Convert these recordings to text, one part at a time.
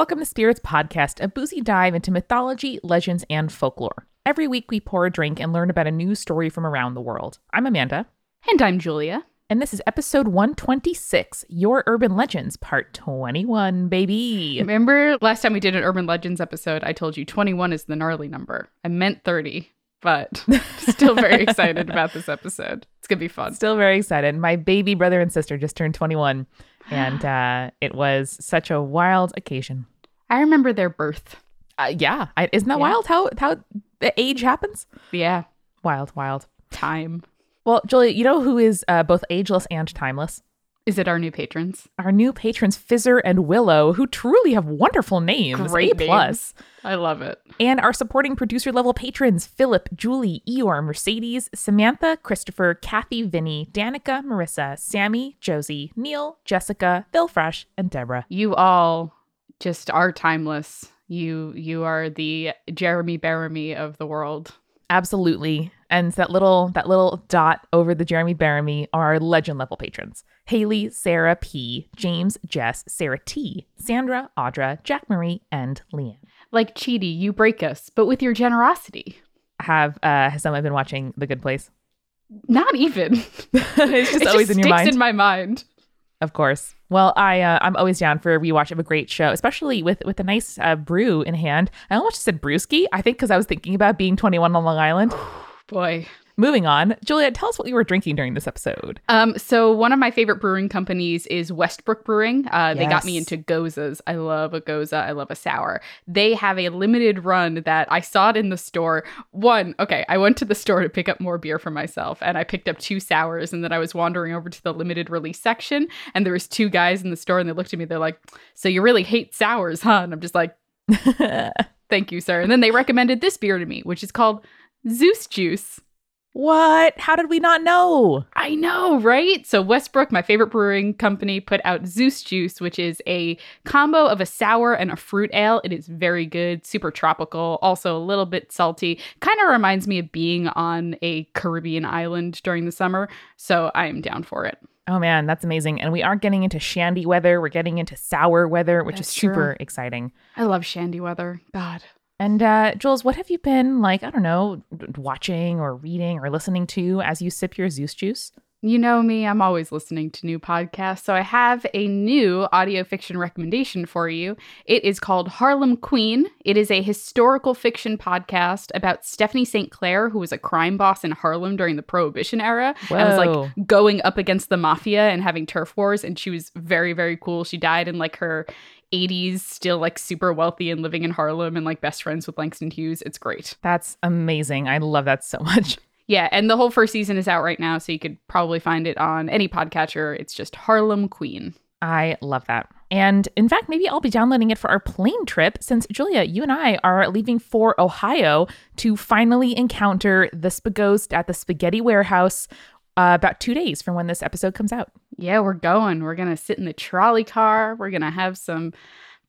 Welcome to Spirits Podcast, a boozy dive into mythology, legends, and folklore. Every week we pour a drink and learn about a new story from around the world. I'm Amanda. And I'm Julia. And this is episode 126, Your Urban Legends, part 21, baby. Remember last time we did an Urban Legends episode, I told you 21 is the gnarly number. I meant 30, but still very excited about this episode. It's going to be fun. Still very excited. My baby brother and sister just turned 21, and uh, it was such a wild occasion. I remember their birth. Uh, yeah. I, isn't that Yeah. wild how, how the age happens? Yeah, Wild, wild. time. Well, Julia, you know who is uh, both ageless and timeless? Is it our new patrons? Our new patrons, Fizzer and Willow, who truly have wonderful names. Great A plus. I love it. And our supporting producer level patrons, Philip, Julie, Eeyore, Mercedes, Samantha, Christopher, Kathy, Vinny, Danica, Marissa, Sammy, Josie, Neil, Jessica, Phil Fresh, and Deborah. You all just are timeless. You you are the Jeremy Bearimy of the world. Absolutely. And that little that little dot over the Jeremy Bearimy are legend level patrons. Haley, Sarah P, James, Jess, Sarah T, Sandra, Audra, Jack Marie, and Leanne. Like Chidi, you break us, but with your generosity. Have uh has someone been watching The Good Place? Not even. it's just it always just in your mind. in my mind. Of course. Well, I uh, I'm always down for a rewatch of a great show, especially with with a nice uh, brew in hand. I almost just said brewski. I think because I was thinking about being 21 on Long Island. Boy. Moving on, Juliet, tell us what you were drinking during this episode. Um, so one of my favorite brewing companies is Westbrook Brewing. Uh, They got me into goses. I love a gose. I love a sour. They have a limited run that I saw it in the store. One, okay, I went to the store to pick up more beer for myself, and I picked up two sours, and then I was wandering over to the limited release section, and there was two guys in the store, and they looked at me. They're like, "So you really hate sours, huh?" And I'm just like, "Thank you, sir." And then they recommended this beer to me, which is called Zeus Juice. What? How did we not know? I know, right? So Westbrook, my favorite brewing company, put out Zeus Juice, which is a combo of a sour and a fruit ale. It is very good, super tropical, also a little bit salty. Kind of reminds me of being on a Caribbean island during the summer, so I am down for it. Oh man, that's amazing. And we aren't getting into shandy weather. We're getting into sour weather, which That's is super true. exciting. I love shandy weather. God. And uh, Jules, what have you been like? I don't know, watching or reading or listening to as you sip your Zeus juice? You know me, I'm always listening to new podcasts. So I have a new audio fiction recommendation for you. It is called Harlem Queen. It is a historical fiction podcast about Stephanie St. Clair, who was a crime boss in Harlem during the Prohibition era and was like going up against the mafia and having turf wars. And she was very, very cool. She died in like her 80s, still like super wealthy and living in Harlem and like best friends with Langston Hughes. It's great. That's amazing. I love that so much. Yeah, and the whole first season is out right now, so you could probably find it on any podcatcher. It's just Harlem Queen. I love that. And in fact, maybe I'll be downloading it for our plane trip since Julia, you and I are leaving for Ohio to finally encounter the Spaghost at the Spaghetti Warehouse uh, about two days from when this episode comes out. Yeah, we're going. We're gonna sit in the trolley car. We're gonna have some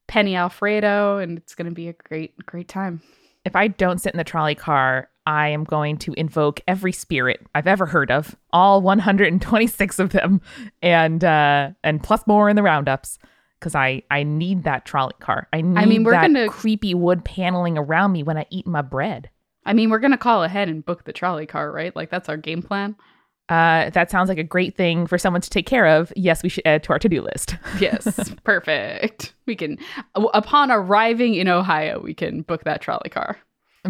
penne Alfredo, and it's gonna be a great, great time. If I don't sit in the trolley car, I am going to invoke every spirit I've ever heard of, all 126 of them, and uh, and plus more in the roundups, because I I need that trolley car. I need mean, we're that gonna- creepy wood paneling around me when I eat my bread. I mean, we're gonna call ahead and book the trolley car, right? Like that's our game plan. Uh, that sounds like a great thing for someone to take care of. Yes, we should add to our to do list. Yes, perfect. We can, upon arriving in Ohio, we can book that trolley car.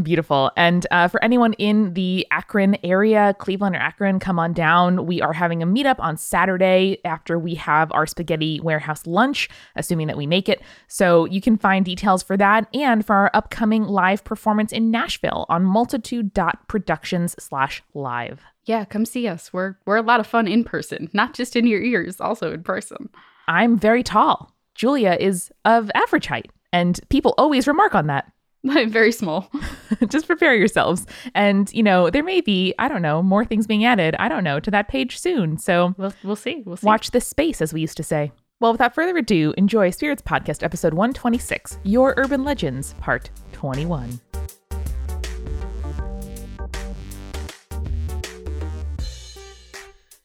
Beautiful. And uh, for anyone in the Akron area, Cleveland or Akron, come on down. We are having a meetup on Saturday after we have our spaghetti warehouse lunch, assuming that we make it. So you can find details for that and for our upcoming live performance in Nashville on multitude.productions slash live. Yeah, come see us. We're we're a lot of fun in person, not just in your ears, also in person. I'm very tall. Julia is of average height, and people always remark on that. I'm very small. just prepare yourselves. And, you know, there may be, I don't know, more things being added, I don't know, to that page soon. So We'll we'll see. We'll see. watch this space, as we used to say. Well, without further ado, enjoy Spirits Podcast, episode 126 Your Urban Legends, part 21.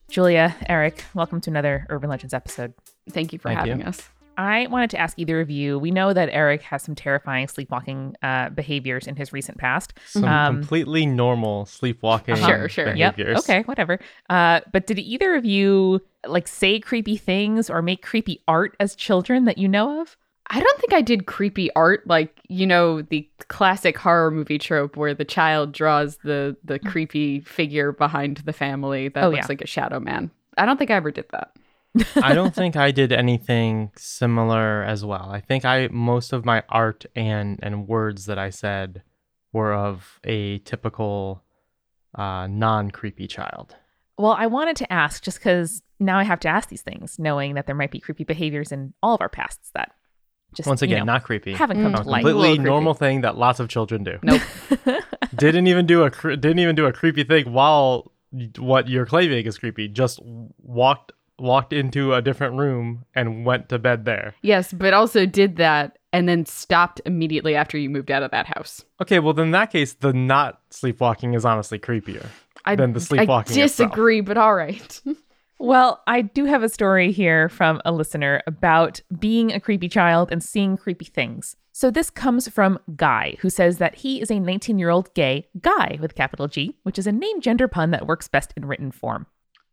Julia, Eric, welcome to another Urban Legends episode. Thank you for Thank having you. us. I wanted to ask either of you. We know that Eric has some terrifying sleepwalking uh, behaviors in his recent past. Some Um, completely normal sleepwalking Sure, sure. Yep. Okay, whatever. Uh, but did either of you like say creepy things or make creepy art as children that you know of? I don't think I did creepy art like you know the classic horror movie trope where the child draws the the creepy figure behind the family that Oh, looks yeah. like a shadow man. I don't think I ever did that. I don't think I did anything similar as well. I think I most of my art and and words that I said were of a typical uh, non creepy child. Well, I wanted to ask just because now I have to ask these things, knowing that there might be creepy behaviors in all of our pasts that just Once you again, know, not creepy. haven't come Mm. To light. Completely normal thing that lots of children do. Nope. didn't even do a cre- didn't even do a creepy thing while what you're claiming is creepy. Just walked walked into a different room and went to bed there. yes, but also did that and then stopped immediately after you moved out of that house. Okay, well then in that case, the not sleepwalking is honestly creepier. I, Than the sleepwalking I itself. disagree, but all right. Well, I do have a story here from a listener about being a creepy child and seeing creepy things. So this comes from Guy, who says that he is a 19 year old gay guy with capital G, which is a name gender pun that works best in written form.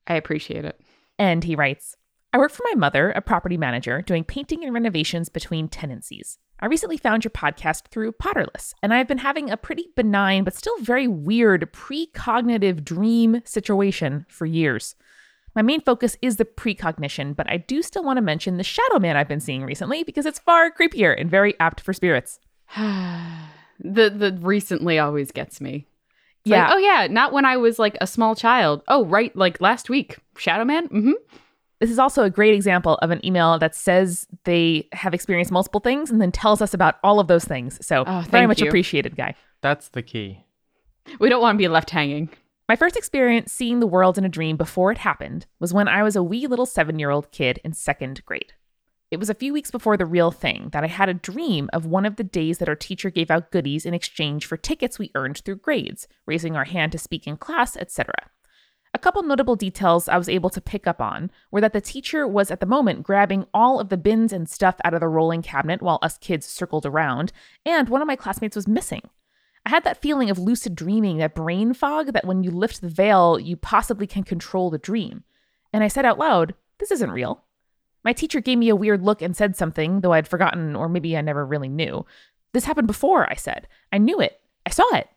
I appreciate it. And he writes I work for my mother, a property manager, doing painting and renovations between tenancies. I recently found your podcast through Potterless, and I've been having a pretty benign but still very weird precognitive dream situation for years. My main focus is the precognition, but I do still want to mention the shadow man I've been seeing recently because it's far creepier and very apt for spirits. the the recently always gets me. It's Yeah. like, oh yeah, not when I was like a small child. Oh right, like last week, Shadow Man. Mm-hmm. This is also a great example of an email that says they have experienced multiple things and then tells us about all of those things. So, Oh, very much you. appreciated, Guy. That's the key. We don't want to be left hanging. My first experience seeing the world in a dream before it happened was when I was a wee little seven year old kid in second grade. It was a few weeks before the real thing that I had a dream of one of the days that our teacher gave out goodies in exchange for tickets we earned through grades, raising our hand to speak in class, etc. A couple notable details I was able to pick up on were that the teacher was at the moment grabbing all of the bins and stuff out of the rolling cabinet while us kids circled around, and one of my classmates was missing. I had that feeling of lucid dreaming, that brain fog that when you lift the veil, you possibly can control the dream. And I said out loud, This isn't real. My teacher gave me a weird look and said something, though I'd forgotten, or maybe I never really knew. This happened before, I said. I knew it. I saw it.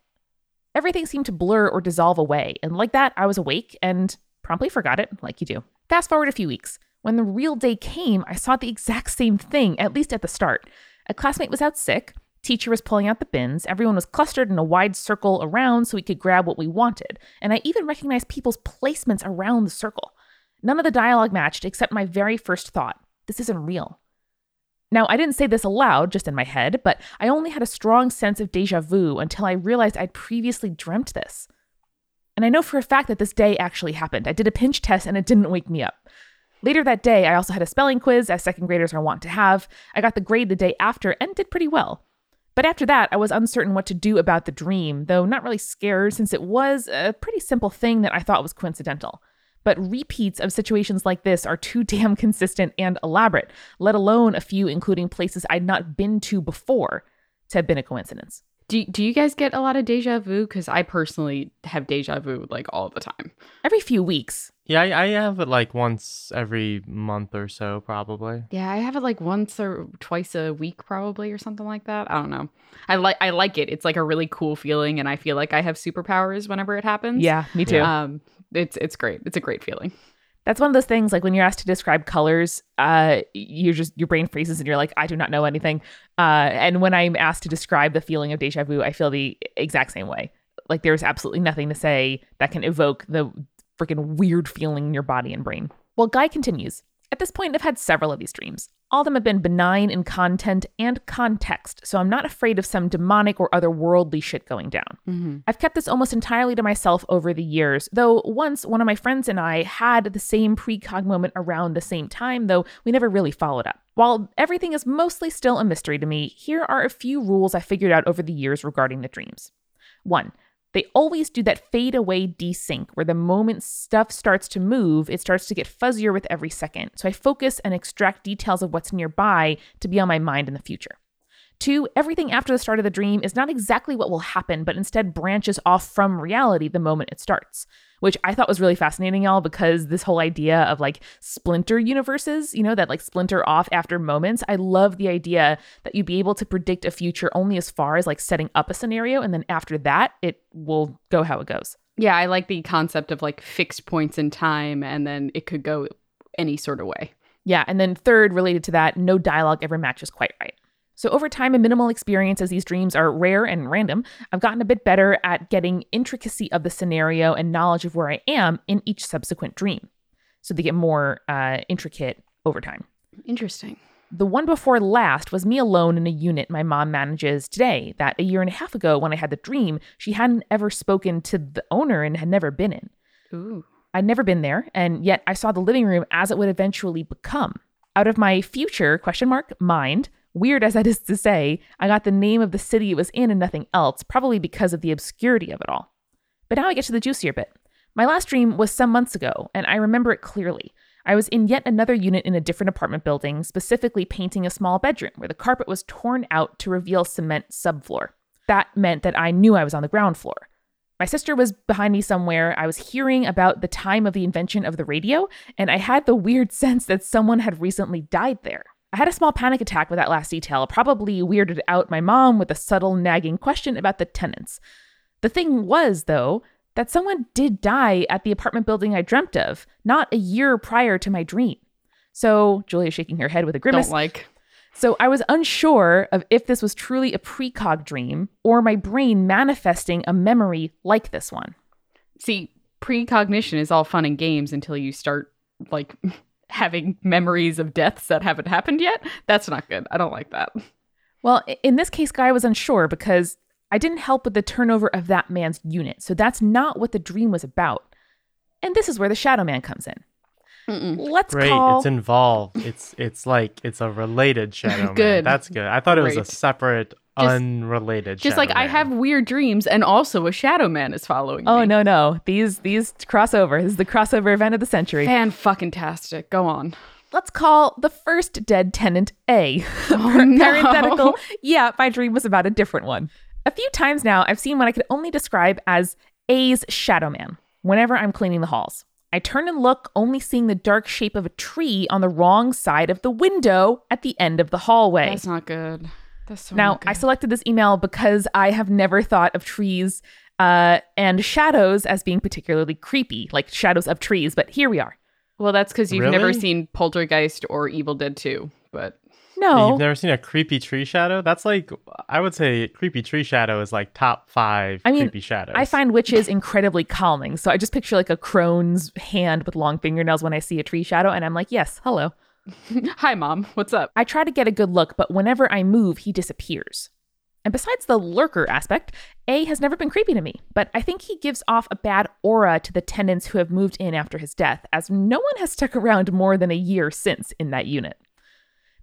Everything seemed to blur or dissolve away, and like that, I was awake and promptly forgot it, like you do. Fast forward a few weeks. When the real day came, I saw the exact same thing, at least at the start. A classmate was out sick, teacher was pulling out the bins, everyone was clustered in a wide circle around so we could grab what we wanted, and I even recognized people's placements around the circle. None of the dialogue matched except my very first thought this isn't real. Now, I didn't say this aloud, just in my head, but I only had a strong sense of deja vu until I realized I'd previously dreamt this. And I know for a fact that this day actually happened. I did a pinch test and it didn't wake me up. Later that day, I also had a spelling quiz, as second graders are wont to have. I got the grade the day after and did pretty well. But after that, I was uncertain what to do about the dream, though not really scared since it was a pretty simple thing that I thought was coincidental. But repeats of situations like this are too damn consistent and elaborate, let alone a few including places I'd not been to before, to have been a coincidence. Do do you guys get a lot of deja vu? Because I personally have deja vu like all the time. Every few weeks. Yeah, I, I have it like once every month or so, probably. Yeah, I have it like once or twice a week, probably, or something like that. I don't know. I like I like it. It's like a really cool feeling, and I feel like I have superpowers whenever it happens. Yeah, me too. Um, it's it's great. It's a great feeling. That's one of those things like when you're asked to describe colors, uh, you just your brain freezes and you're like, I do not know anything. Uh, and when I'm asked to describe the feeling of deja vu, I feel the exact same way. Like there's absolutely nothing to say that can evoke the freaking weird feeling in your body and brain. Well, Guy continues. At this point, I've had several of these dreams. All of them have been benign in content and context, so I'm not afraid of some demonic or otherworldly shit going down. Mm-hmm. I've kept this almost entirely to myself over the years, though once one of my friends and I had the same precog moment around the same time, though we never really followed up. While everything is mostly still a mystery to me, here are a few rules I figured out over the years regarding the dreams. One, They always do that fade away desync where the moment stuff starts to move, it starts to get fuzzier with every second. So I focus and extract details of what's nearby to be on my mind in the future. Two, everything after the start of the dream is not exactly what will happen, but instead branches off from reality the moment it starts, which I thought was really fascinating, y'all, because this whole idea of like splinter universes, you know, that like splinter off after moments. I love the idea that you'd be able to predict a future only as far as like setting up a scenario, and then after that, it will go how it goes. Yeah, I like the concept of like fixed points in time and then it could go any sort of way. Yeah, and then third, related to that, no dialogue ever matches quite right. So, over time and minimal experience, as these dreams are rare and random, I've gotten a bit better at getting intricacy of the scenario and knowledge of where I am in each subsequent dream. So, they get more uh, intricate over time. Interesting. The one before last was me alone in a unit my mom manages today. That a year and a half ago, when I had the dream, she hadn't ever spoken to the owner and had never been in. Ooh. I'd never been there, and yet I saw the living room as it would eventually become. Out of my future question mark mind, weird as that is to say, I got the name of the city it was in and nothing else, probably because of the obscurity of it all. But now I get to the juicier bit. My last dream was some months ago, and I remember it clearly. I was in yet another unit in a different apartment building, specifically painting a small bedroom where the carpet was torn out to reveal cement subfloor. That meant that I knew I was on the ground floor. My sister was behind me somewhere. I was hearing about the time of the invention of the radio, and I had the weird sense that someone had recently died there. I had a small panic attack with that last detail, probably weirded out my mom with a subtle nagging question about the tenants. The thing was, though, that someone did die at the apartment building I dreamt of, not a year prior to my dream. So, Julia shaking her head with a grimace. Don't like. So, I was unsure of if this was truly a precog dream or my brain manifesting a memory like this one. See, precognition is all fun and games until you start like having memories of deaths that haven't happened yet. That's not good. I don't like that. Well, in this case, Guy was unsure because I didn't help with the turnover of that man's unit. So that's not what the dream was about. And this is where the Shadow Man comes in. Mm-mm. Let's Great, call. it's involved. It's it's like it's a related shadow. Man. That's good. I thought it was a separate, Just- unrelated. Just like Shadow I have weird dreams and also a shadow man is following oh me. no no these these crossover. This is the crossover event of the century. Fan fucking tastic. Go on. Let's call the first dead tenant A. Oh, no. Parenthetical. Yeah, my dream was about a different one. A few times now, I've seen what I could only describe as A's shadow man whenever I'm cleaning the halls. I turn and look, only seeing the dark shape of a tree on the wrong side of the window at the end of the hallway. That's not good. That's so Now, good. I selected this email because I have never thought of trees uh, and shadows as being particularly creepy, like shadows of trees, but here we are. Well, that's because you've never seen Poltergeist or Evil Dead 2, but No. You've never seen a creepy tree shadow? That's like I would say creepy tree shadow is like top five I mean, creepy shadows. I find witches incredibly calming. So I just picture like a crone's hand with long fingernails when I see a tree shadow, and I'm like, yes, hello. hi, mom. What's up? I try to get a good look, but whenever I move, he disappears. And besides the lurker aspect, A has never been creepy to me, but I think he gives off a bad aura to the tenants who have moved in after his death, as no one has stuck around more than a year since in that unit.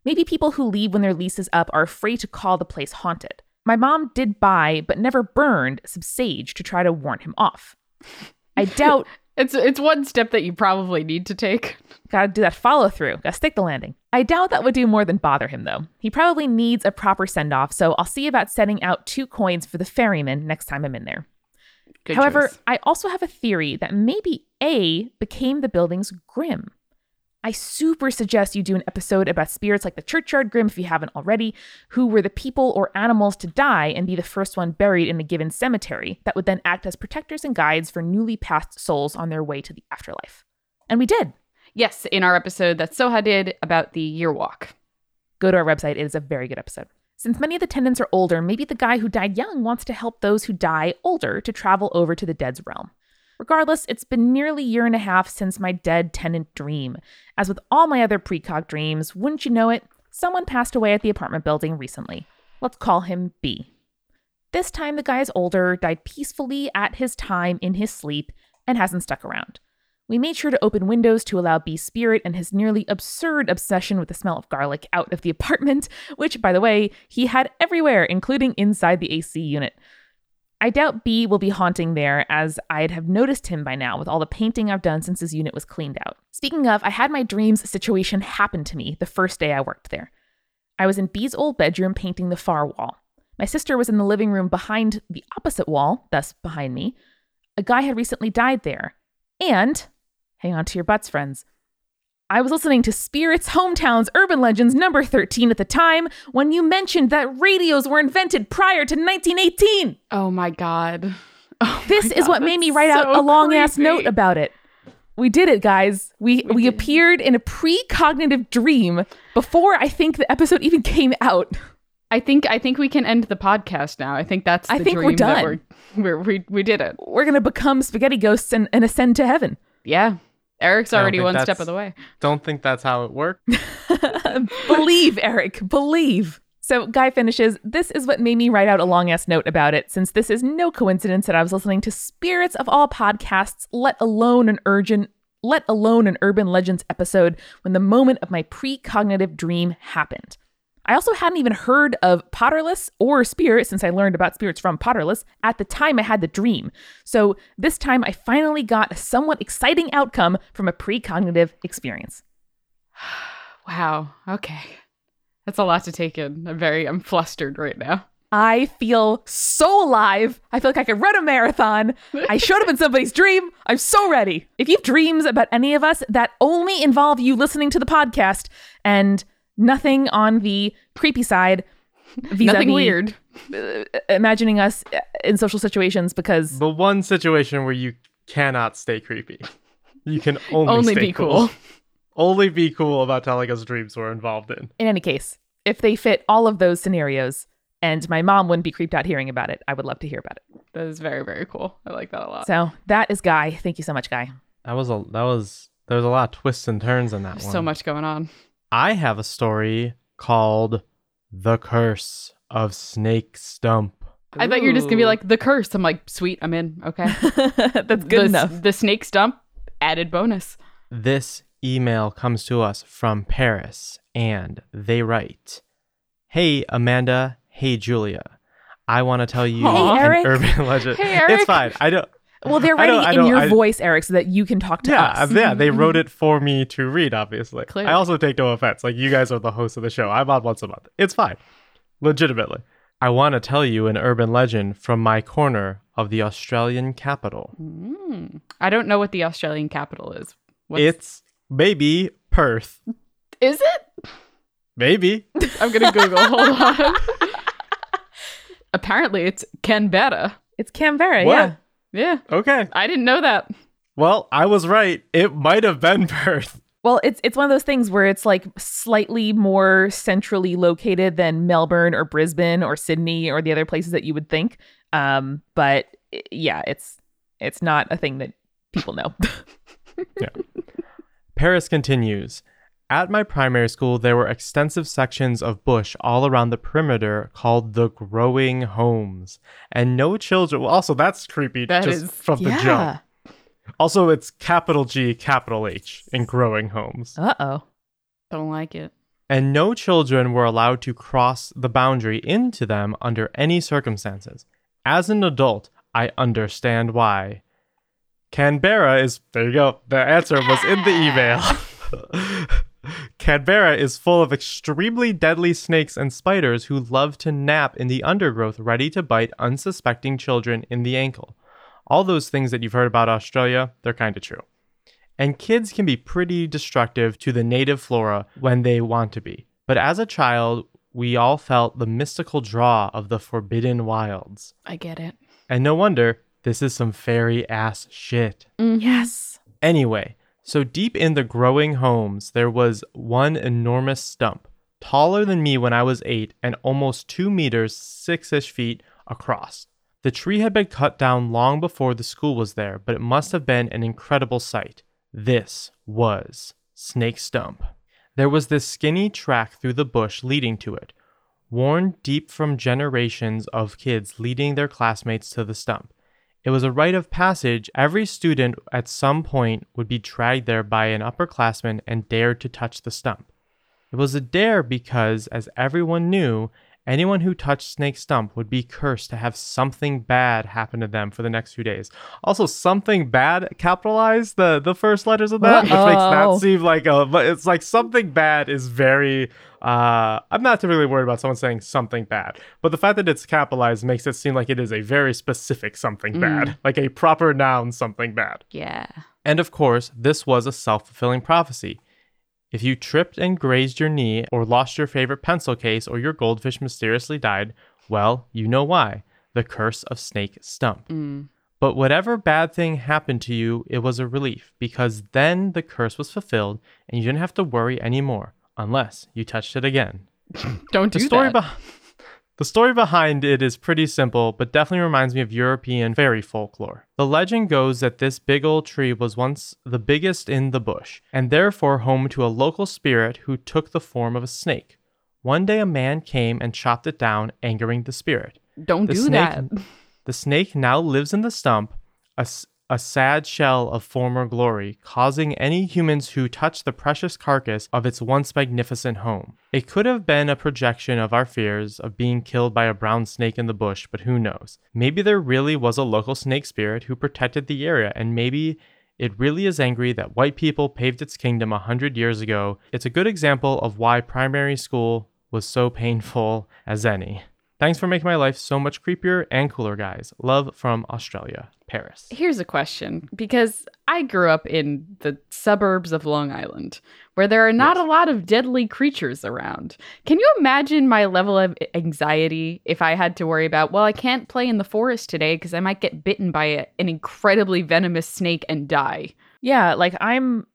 Maybe people who leave when their lease is up are afraid to call the place haunted. My mom did buy, but never burned, some sage to try to warn him off. I doubt It's it's one step that you probably need to take. Gotta do that follow through. Gotta stick the landing. I doubt that would do more than bother him, though. He probably needs a proper send off, so I'll see about setting out two coins for the ferryman next time I'm in there. Good However, choice. I also have a theory that maybe A became the building's Grim. I super suggest you do an episode about spirits like the Churchyard Grim if you haven't already, who were the people or animals to die and be the first one buried in a given cemetery that would then act as protectors and guides for newly passed souls on their way to the afterlife. And we did. yes, in our episode that Soha did about the year walk. Go to our website. It is a very good episode. Since many of the tenants are older, maybe the guy who died young wants to help those who die older to travel over to the dead's realm. Regardless, it's been nearly a year and a half since my dead tenant dream. As with all my other precog dreams, wouldn't you know it, someone passed away at the apartment building recently. Let's call him B. This time, the guy is older, died peacefully at his time in his sleep, and hasn't stuck around. We made sure to open windows to allow B's spirit and his nearly absurd obsession with the smell of garlic out of the apartment, which, by the way, he had everywhere, including inside the AC unit. I doubt B will be haunting there as I'd have noticed him by now with all the painting I've done since his unit was cleaned out. Speaking of, I had my dreams situation happen to me the first day I worked there. I was in B's old bedroom painting the far wall. My sister was in the living room behind the opposite wall, thus behind me. A guy had recently died there. And, hang on to your butts, friends, I was listening to Spirits Hometowns Urban Legends number 13 at the time when you mentioned that radios were invented prior to 1918. Oh my god. Oh This my is what made me write out a long ass note about it. We did it, guys. We we, We appeared in a precognitive dream before I think the episode even came out. I think I think we can end the podcast now. I think that's the I think we're dream that done. we're, we're we we did it. We're gonna become spaghetti ghosts and, and ascend to heaven. Yeah. Eric's already one step of the way. Don't think that's how it worked. believe, Eric, believe. So, Guy finishes, This is what made me write out a long ass note about it, since this is no coincidence that I was listening to spirits of all podcasts, let alone an urgent. Let alone an urban legends episode when the moment of my precognitive dream happened. I also hadn't even heard of Potterless or Spirit since I learned about spirits from Potterless at the time I had the dream. So this time I finally got a somewhat exciting outcome from a precognitive experience. Wow. Okay. That's a lot to take in. I'm very I'm flustered right now. I feel so alive. I feel like I could run a marathon. I showed up in somebody's dream. I'm so ready. If you have dreams about any of us that only involve you listening to the podcast and nothing on the creepy side, vis-a-vis Nothing weird. uh, imagining us in social situations because The one situation where you cannot stay creepy. You can only, Only stay be cool. only be cool about telling us dreams we're involved in. in any case, if they fit all of those scenarios and my mom wouldn't be creeped out hearing about it, I would love to hear about it. That is very very cool. I like that a lot. So that is Guy. Thank you so much, Guy. That was a that was there was a lot of twists and turns in that There's one. so much going on. I have a story called The Curse of Snake Stump. I thought you were just gonna be like the curse. I'm like, sweet, I'm in. Okay. That's good the, enough. The snake stump added bonus. This email comes to us from Paris, and they write Hey, Amanda. Hey, Julia. I want to tell you Hey, an Eric. urban legend. Hey, Eric. It's fine. I don't. Well, they're I writing I in your I- voice, Eric, so that you can talk to Yeah, us. yeah, they wrote it for me to read, obviously. Clearly. I also take no offense. Like, you guys are the host of the show. I'm on once a month. It's fine. Legitimately. I want to tell you an urban legend from my corner of the Australian capital. Mm. I don't know what the Australian capital is. What's, It's maybe Perth. is it? Maybe. I'm gonna Google. Hold on. Apparently, it's Canberra. It's Canberra, What? yeah. Yeah, Okay. I didn't know that. Well, I was right. It might have been Perth. Well, it's it's one of those things where it's like slightly more centrally located than Melbourne or Brisbane or Sydney or the other places that you would think. Um, but yeah, it's it's not a thing that people know. Yeah. Paris continues. At my primary school, there were extensive sections of bush all around the perimeter called the growing homes. And no children. Well, also, that's creepy That just is- from the jump. Also, it's capital G, capital H in growing homes. Uh oh. Don't like it. And no children were allowed to cross the boundary into them under any circumstances. As an adult, I understand why. Canberra is, there you go, the answer was in the email. Canberra is full of extremely deadly snakes and spiders who love to nap in the undergrowth, ready to bite unsuspecting children in the ankle. All those things that you've heard about Australia, they're kind of true. And kids can be pretty destructive to the native flora when they want to be. But as a child, we all felt the mystical draw of the forbidden wilds. I get it. And no wonder, this is some fairy ass shit. Mm. Yes. Anyway, so deep in the growing homes, there was one enormous stump, taller than me when I was eight and almost two meters, six ish feet across. The tree had been cut down long before the school was there, but it must have been an incredible sight. This was Snake Stump. There was this skinny track through the bush leading to it, worn deep from generations of kids leading their classmates to the stump. It was a rite of passage. Every student at some point would be dragged there by an upperclassman and dared to touch the stump. It was a dare because, as everyone knew, Anyone who touched Snake Stump would be cursed to have something bad happen to them for the next few days. Also, something bad capitalized the the first letters of that, which makes that seem like a. But it's like something bad is very. Uh, I'm not typically worried about someone saying something bad, but the fact that it's capitalized makes it seem like it is a very specific something bad, like a proper noun something bad. Yeah. And of course, this was a self fulfilling prophecy. If you tripped and grazed your knee, or lost your favorite pencil case, or your goldfish mysteriously died, well, you know why the curse of Snake Stump. Mm. But whatever bad thing happened to you, it was a relief, because then the curse was fulfilled and you didn't have to worry anymore, unless you touched it again. Don't do The story, that. beh- the story behind it is pretty simple, but definitely reminds me of European fairy folklore. The legend goes that this big old tree was once the biggest in the bush, and therefore home to a local spirit who took the form of a snake. One day a man came and chopped it down, angering the spirit. Don't The do snake, that. The snake now lives in the stump, a, a sad shell of former glory, causing any humans who touch the precious carcass of its once magnificent home. It could have been a projection of our fears of being killed by a brown snake in the bush, but who knows? Maybe there really was a local snake spirit who protected the area, and maybe it really is angry that white people paved its kingdom a hundred years ago. It's a good example of why primary school was so painful as any. Thanks for making my life so much creepier and cooler, guys. Love from Australia, Paris. Here's a question because I grew up in the suburbs of Long Island where there are not Yes. a lot of deadly creatures around. Can you imagine my level of anxiety if I had to worry about, well, I can't play in the forest today because I might get bitten by a, an incredibly venomous snake and die? Yeah, like I'm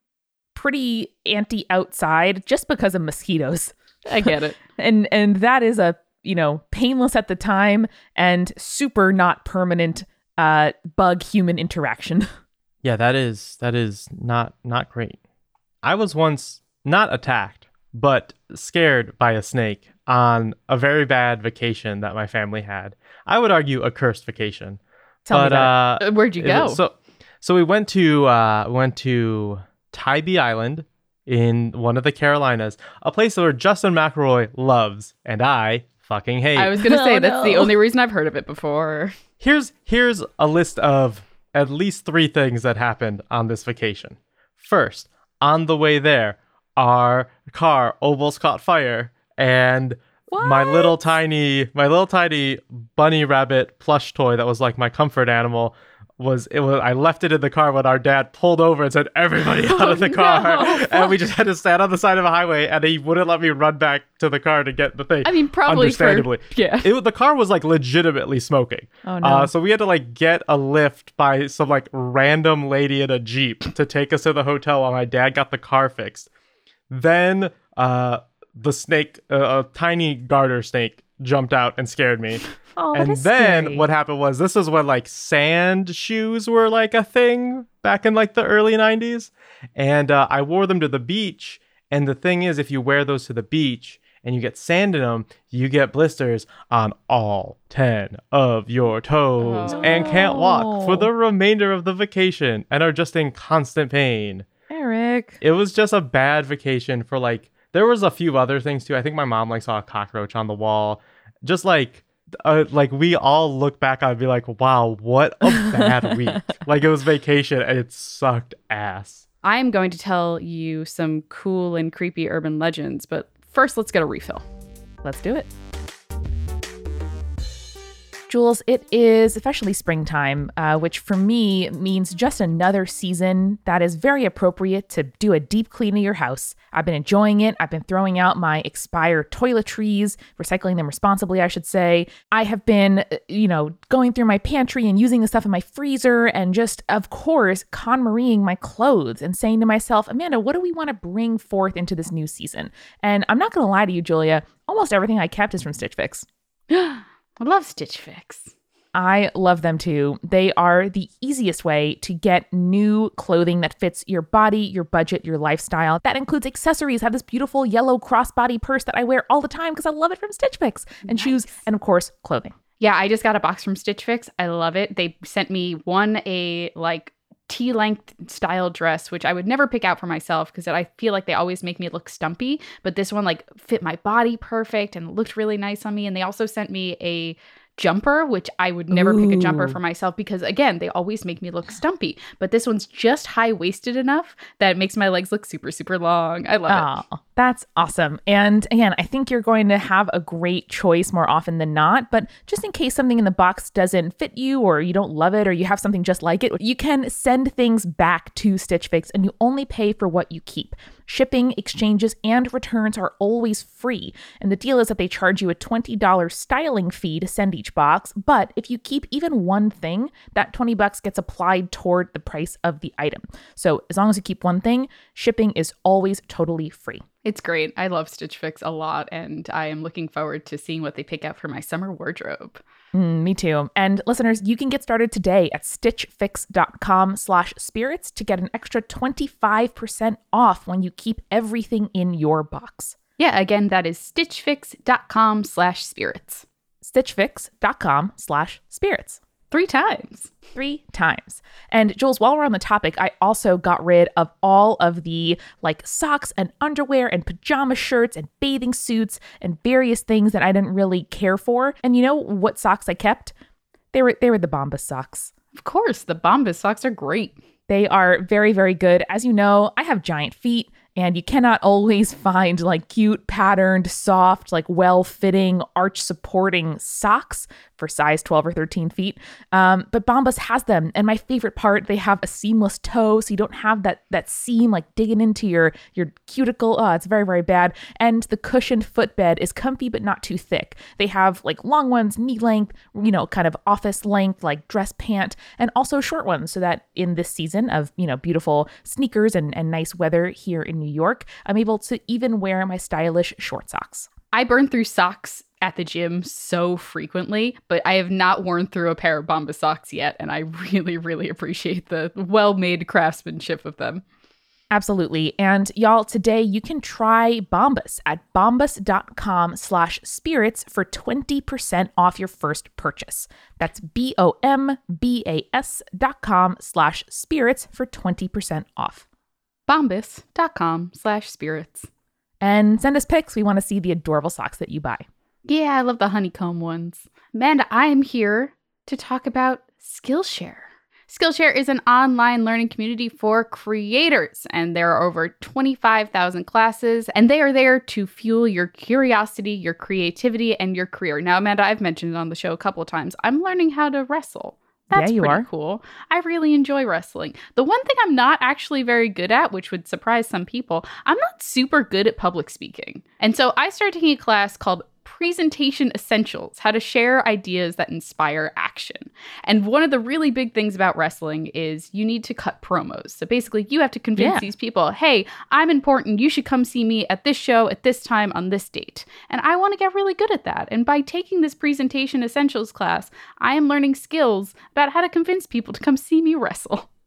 pretty anti outside just because of mosquitoes. I get it. And and that is a, you know, painless at the time and super not permanent uh bug human interaction. Yeah, that is that is not not great. I was once not attacked, but scared by a snake on a very bad vacation that my family had. I would argue a cursed vacation. Tell me but about uh Uh, Where'd you go? was- So, so we went to uh, went to Tybee Island in one of the Carolinas, a place where Justin McElroy loves and I fucking hate. I was going to oh, say Oh, that's the only reason I've heard of it before. here's here's a list of at least three things that happened on this vacation. First, on the way there, our car almost caught fire, and my little tiny my little tiny bunny rabbit plush toy that was like my comfort animal was it was I left it in the car when our dad pulled over and said everybody out of the Oh, car no. and we just had to stand on the side of a highway and he wouldn't let me run back to the car to get the thing. I mean, probably for- understandably. yeah. It, the car was like legitimately smoking. Oh, no. Uh, so we had to like get a lift by some like random lady in a jeep to take us to the hotel while my dad got the car fixed. Then uh, the snake, uh, a tiny garter snake, jumped out and scared me. Oh, and then scary. what happened was this is when like sand shoes were like a thing back in like the early 90s and uh, i wore them to the beach and the thing is if you wear those to the beach and you get sand in them you get blisters on all 10 of your toes Oh. and can't walk for the remainder of the vacation and are just in constant pain Eric. it was just a bad vacation for like there was a few other things too. I think my mom like saw a cockroach on the wall. Just like uh, like we all look back on and be like wow what a bad week. Like it was vacation. And it sucked ass. I am going to tell you some cool and creepy urban legends, but first let's get a refill. Let's do it. Jules, it is officially springtime, uh, which for me means just another season that is very appropriate to do a deep clean of your house. I've been enjoying it. I've been throwing out my expired toiletries, recycling them responsibly, I should say. I have been, uh, you know, going through my pantry and using the stuff in my freezer and just, of course, KonMari-ing my clothes and saying to myself, Amanda, what do we want to bring forth into this new season? And I'm not going to lie to you, Julia, almost everything I kept is from Stitch Fix. I love Stitch Fix. I love them too. They are the easiest way to get new clothing that fits your body, your budget, your lifestyle. That includes accessories. I have this beautiful yellow crossbody purse that I wear all the time because I love it from Stitch Fix, and shoes, and of course, clothing. Yeah, I just got a box from Stitch Fix. I love it. They sent me one a like tea length style dress, which I would never pick out for myself because I feel like they always make me look stumpy. But this one like fit my body perfect and looked really nice on me. And they also sent me a jumper, which I would never pick a jumper for myself because again, they always make me look stumpy. But this one's just high waisted enough that it makes my legs look super, super long. I love it. Oh, that's awesome. And again, I think you're going to have a great choice more often than not. But just in case something in the box doesn't fit you or you don't love it or you have something just like it, you can send things back to Stitch Fix and you only pay for what you keep. Shipping, exchanges, and returns are always free. And the deal is that they charge you a $20 styling fee to send each box. But if you keep even one thing, that 20 bucks gets applied toward the price of the item. So as long as you keep one thing, shipping is always totally free. It's great. I love Stitch Fix a lot, and I am looking forward to seeing what they pick out for my summer wardrobe. Mm, me too. And listeners, you can get started today at stitchfix.com slash spirits to get an extra 25% off when you keep everything in your box. Yeah, again, that is stitchfix.com slash spirits. stitchfix.com slash spirits. Three times. Three times. And Jules, while we're on the topic, I also got rid of all of the like socks and underwear and pajama shirts and bathing suits and various things that I didn't really care for. And you know what socks I kept? They were they were the Bombas socks. Of course, the Bombas socks are great. They are very, very good. As you know, I have giant feet, and you cannot always find like cute, patterned, soft, like well fitting, arch supporting socks for size 12 or 13 feet. Um, but Bombas has them. And my favorite part, they have a seamless toe, so you don't have that that seam like digging into your your cuticle. Oh, it's very, very bad. And the cushioned footbed is comfy but not too thick. They have like long ones, knee length, you know, kind of office length, like dress pant, and also short ones, so that in this season of, you know, beautiful sneakers and, and nice weather here in New York, I'm able to even wear my stylish short socks. I burn through socks at the gym so frequently, but I have not worn through a pair of Bombas socks yet, and I really, really appreciate the well made craftsmanship of them. Absolutely. And y'all, today you can try Bombas at bombas.com slash spirits for 20% off your first purchase. That's B-O-M-B-A-S dot com slash spirits for 20% off. Bombas.com slash spirits. And send us pics. We want to see the adorable socks that you buy. Yeah, I love the honeycomb ones. Amanda, I am here to talk about Skillshare. Skillshare is an online learning community for creators, and there are over 25,000 classes, and they are there to fuel your curiosity, your creativity, and your career. Now, Amanda, I've mentioned it on the show a couple of times. I'm learning how to wrestle. Yeah, That's you pretty are. cool. I really enjoy wrestling. The one thing I'm not actually very good at, which would surprise some people, I'm not super good at public speaking. And so I started taking a class called Presentation Essentials How to Share Ideas That Inspire Action. And one of the really big things about wrestling is you need to cut promos. So basically, you have to convince Yeah. these people, hey, I'm important. You should come see me at this show at this time on this date. And I want to get really good at that. And by taking this Presentation Essentials class, I am learning skills about how to convince people to come see me wrestle.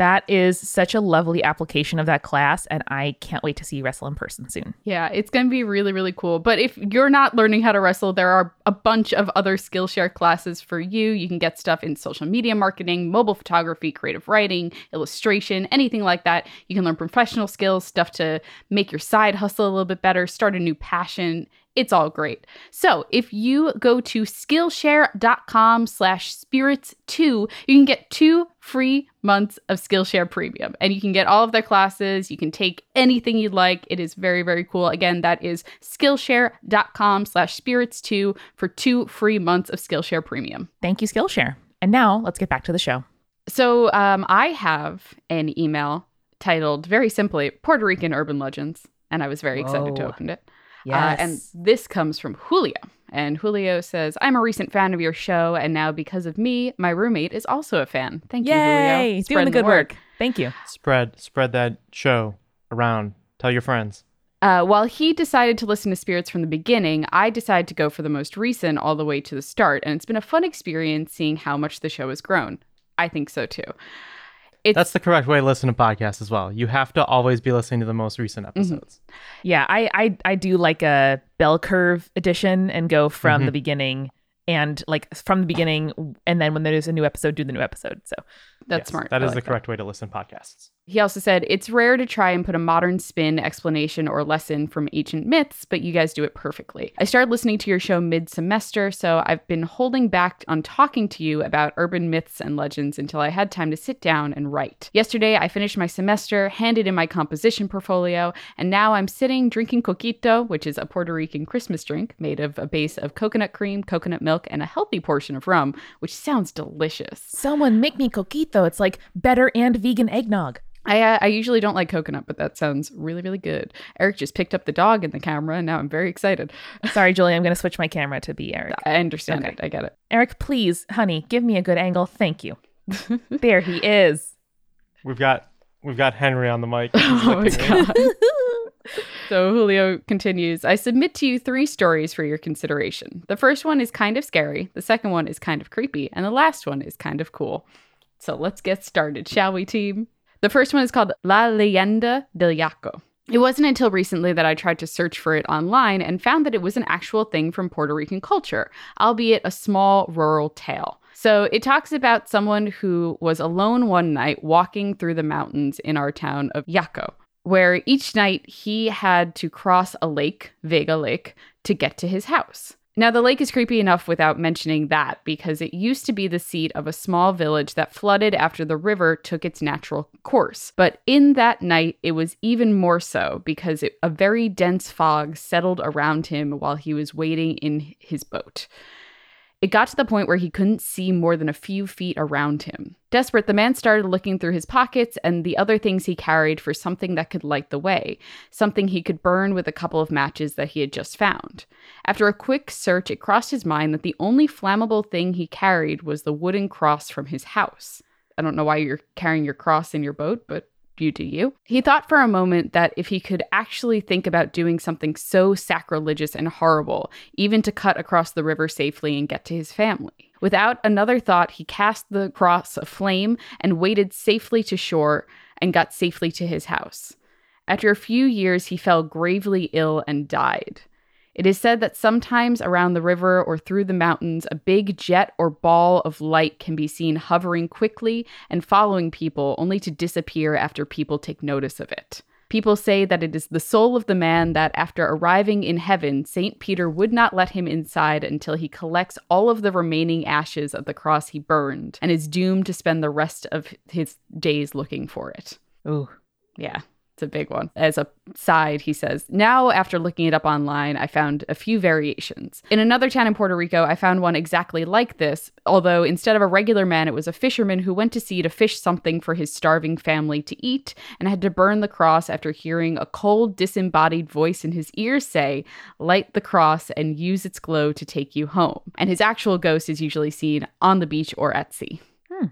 That is such a lovely application of that class, and I can't wait to see you wrestle in person soon. Yeah, it's going to be really, really cool. But if you're not learning how to wrestle, there are a bunch of other Skillshare classes for you. You can get stuff in social media marketing, mobile photography, creative writing, illustration, anything like that. You can learn professional skills, stuff to make your side hustle a little bit better, start a new passion. It's all great. So if you go to Skillshare.com slash spirits2, you can get two free months of Skillshare Premium. And you can get all of their classes. You can take anything you'd like. It is very, very cool. Again, that is Skillshare.com slash spirits2 for two free months of Skillshare Premium. Thank you, Skillshare. And now let's get back to the show. So um, I have an email titled very simply Puerto Rican Urban Legends. And I was very excited to open it. Uh, and this comes from Julio. And Julio says, I'm a recent fan of your show, and now because of me, my roommate is also a fan. Thank you, Julio. Yay! Doing the good word. work. Thank you. Spread spread that show around. Tell your friends. Uh, while he decided to listen to Spirits from the beginning, I decided to go for the most recent all the way to the start. And it's been a fun experience seeing how much the show has grown. I think so too. It's, That's the correct way to listen to podcasts as well. You have to always be listening to the most recent episodes. Yeah, I, I I do like a bell curve edition and go from Mhm. the beginning and like from the beginning, and then when there's a new episode, do the new episode. So That's Yes, smart. That I is like the correct way to listen to podcasts. He also said, It's rare to try and put a modern spin, explanation, or lesson from ancient myths, but you guys do it perfectly. I started listening to your show mid semester, so I've been holding back on talking to you about urban myths and legends until I had time to sit down and write. Yesterday, I finished my semester, handed in my composition portfolio, and now I'm sitting drinking coquito, which is a Puerto Rican Christmas drink made of a base of coconut cream, coconut milk, and a healthy portion of rum, which sounds delicious. someone make me coquito. It's like better and vegan eggnog. I uh, I usually don't like coconut, but that sounds really really good. Eric just picked up the dog in the camera, and now I'm very excited. Sorry, Julie, I'm going to switch my camera to be Eric. I understand Okay. it. I get it. Eric, please, honey, give me a good angle. Thank you. there he is. We've got we've got Henry on the mic. Oh my god. so Julio continues. I submit to you three stories for your consideration. The first one is kind of scary. The second one is kind of creepy, and the last one is kind of cool. So let's get started, shall we, team? The first one is called La Leyenda del Yaco. It wasn't until recently that I tried to search for it online and found that it was an actual thing from Puerto Rican culture, albeit a small rural tale. So it talks about someone who was alone one night walking through the mountains in our town of Yaco, where each night he had to cross a lake, Vega Lake, to get to his house. Now, the lake is creepy enough without mentioning that because it used to be the seat of a small village that flooded after the river took its natural course. But in that night, it was even more so because it, a very dense fog settled around him while he was waiting in his boat. It got to the point where he couldn't see more than a few feet around him. Desperate, the man started looking through his pockets and the other things he carried for something that could light the way, something he could burn with a couple of matches that he had just found. After a quick search, it crossed his mind that the only flammable thing he carried was the wooden cross from his house. I don't know why you're carrying your cross in your boat, but you do you. He thought for a moment that if he could actually think about doing something so sacrilegious and horrible, even to cut across the river safely and get to his family. Without another thought, he cast the cross aflame and waded safely to shore and got safely to his house. After a few years, he fell gravely ill and died. It is said that sometimes around the river or through the mountains, a big jet or ball of light can be seen hovering quickly and following people, only to disappear after people take notice of it. People say that it is the soul of the man that, after arriving in heaven, St. Peter would not let him inside until he collects all of the remaining ashes of the cross he burned and is doomed to spend the rest of his days looking for it. Ooh. Yeah, it's a big one. As a side, he says, Now, after looking it up online, I found a few variations. In another town in Puerto Rico, I found one exactly like this, although instead of a regular man, it was a fisherman who went to sea to fish something for his starving family to eat and had to burn the cross after hearing a cold, disembodied voice in his ear say, Light the cross and use its glow to take you home. And his actual ghost is usually seen on the beach or at sea. Hmm.